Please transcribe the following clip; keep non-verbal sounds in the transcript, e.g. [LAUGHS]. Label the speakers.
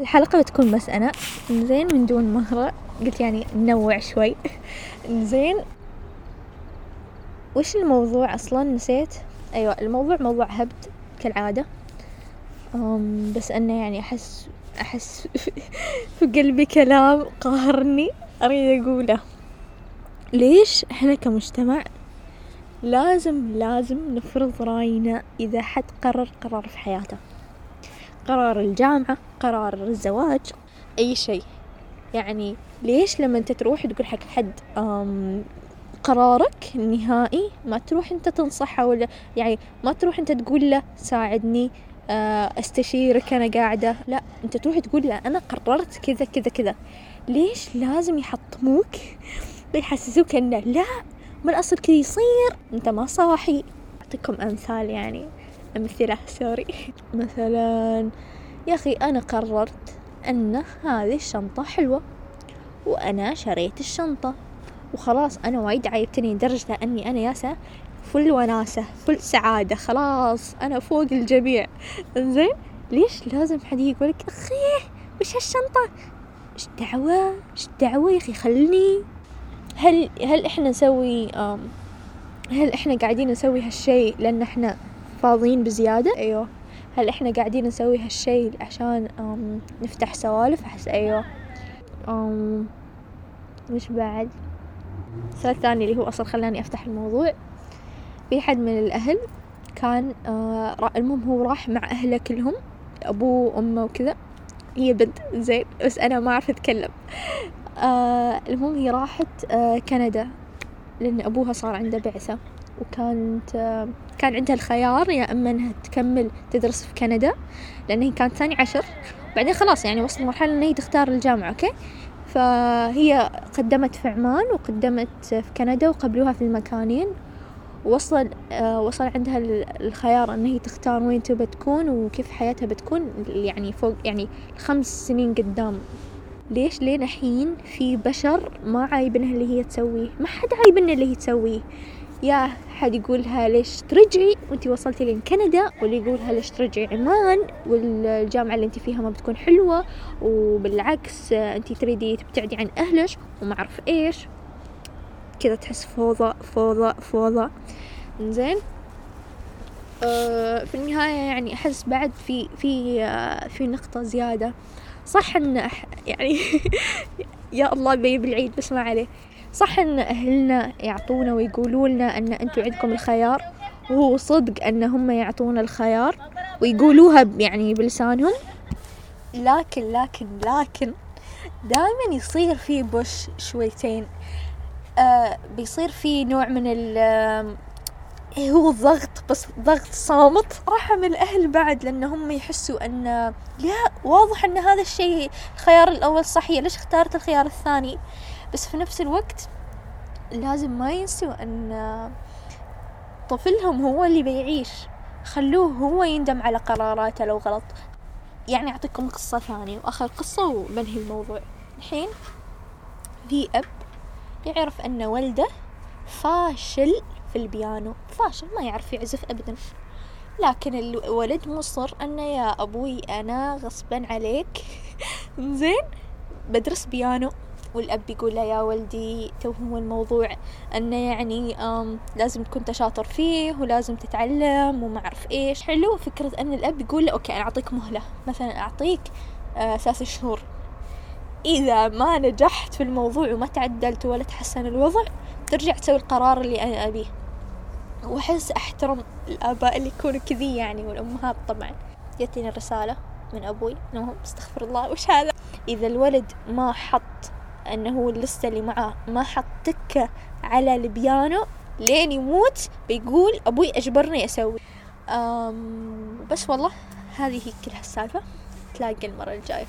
Speaker 1: الحلقة بتكون بس أنا. زين من دون مهرة. قلت يعني ننوع شوي. زين. وش الموضوع أصلا؟ نسيت. أيوة الموضوع موضوع هبد كالعادة. أم بس أنه يعني أحس أحس [LAUGHS] في قلبي كلام قاهرني أريد أقوله. ليش إحنا كمجتمع لازم لازم نفرض رأينا إذا حد قرر قرار في حياته؟ قرار الجامعة قرار الزواج أي شيء. يعني ليش لما أنت تروح تقول حق حد قرارك النهائي ما تروح أنت تنصحه ولا يعني ما تروح أنت تقول له ساعدني آه، أستشيرك أنا قاعدة. لا أنت تروح تقول له أنا قررت كذا كذا كذا. ليش لازم يحطموك؟ ويحسسوك أنه لا ما الأصل كذا يصير أنت ما صاحي. أعطيكم أمثال يعني. أمثلة سوري. مثلا يا أخي أنا قررت أن هذه الشنطة حلوة وأنا شريت الشنطة وخلاص أنا وايد عيبتني لدرجة أني أنا ياسا فل وناسة فل سعادة خلاص أنا فوق الجميع. إنزين؟ ليش لازم حد يقولك أخي وش هالشنطة؟ إيش دعوة إيش دعوة يا أخي؟ خلني. هل هل إحنا نسوي هل إحنا قاعدين نسوي هالشي لأن إحنا فاضيين بزيادة. أيوه. هل إحنا قاعدين نسوي هالشي عشان نفتح سوالف؟ أحس أيوه. وش بعد؟ السؤال الثاني اللي هو أصلا خلاني أفتح الموضوع. في حد من الأهل كان آه المهم هو راح مع أهله كلهم أبوه وأمه وكذا. هي بنت زين بس أنا ما أعرف أتكلم. آه المهم هي راحت آه كندا لأن أبوها صار عنده بعثة. وكانت كان عندها الخيار يا إما إنها تكمل تدرس في كندا لأن هي كانت ثاني عشر. بعدين خلاص يعني وصلت مرحلة إن هي تختار الجامعة أوكي؟ فهي قدمت في عمان وقدمت في كندا وقبلوها في المكانين. وصل وصل عندها الخيار إن هي تختار وين تبى تكون وكيف حياتها بتكون يعني فوق يعني خمس سنين قدام. ليش؟ لين الحين في بشر ما عايبنها اللي هي تسويه ما حد عايبنها اللي هي تسويه. يا حد يقولها ليش ترجعي؟ وانتي وصلتي لين كندا واللي يقولها ليش ترجعي؟ عمان. والجامعة اللي انتي فيها ما بتكون حلوة وبالعكس انتي تريدي تبتعدي عن اهلش وما أعرف إيش. كذا تحس فوضى فوضى فوضى. زين أه في النهاية يعني أحس بعد في في أه في نقطة زيادة. صح إن يعني [LAUGHS] يا الله بيب العيد بس ما عليه. صح إن أهلنا يعطونا ويقولوا لنا أن أنتوا عندكم الخيار؟ وهو صدق أن هم يعطونا الخيار ويقولوها يعني بلسانهم. لكن لكن لكن دائما يصير في بوش شويتين. آه بيصير في نوع من هو ضغط بس ضغط صامت. راحة من الأهل بعد لأن هم يحسوا أن لا واضح أن هذا الشيء الخيار الأول صحيح. ليش اختارت الخيار الثاني؟ بس في نفس الوقت لازم ما ينسوا أن طفلهم هو اللي بيعيش. خلوه هو يندم على قراراته لو غلط. يعني أعطيكم قصة ثانية وآخر قصة وبنهي الموضوع. الحين في أب يعرف أن ولده فاشل في البيانو. فاشل ما يعرف يعزف أبدا. لكن الولد مصر أنه يا أبوي أنا غصبا عليك. [LAUGHS] زين بدرس بيانو. والأب يقول له يا ولدي توهم الموضوع. أنه يعني لازم تكون شاطر فيه ولازم تتعلم وما أعرف إيش. حلو فكرة أن الأب يقول له okay أنا أعطيك مهلة. مثلا أعطيك آه ثلاث شهور. إذا ما نجحت في الموضوع وما تعدلت ولا تحسن الوضع ترجع تسوي القرار اللي أنا أبيه. وأحس أحترم الآباء اللي يكونوا كذي يعني والأمهات طبعا. جتني الرسالة من أبوي إنه استغفر الله وش هذا؟ إذا الولد ما حط أنه هو اللستة اللي معاه ما حط تكة على البيانو لين يموت بيقول أبوي أجبرني أسوي. أم بس والله هذه هي كل هالسالفة. تلاقي المرة الجاية.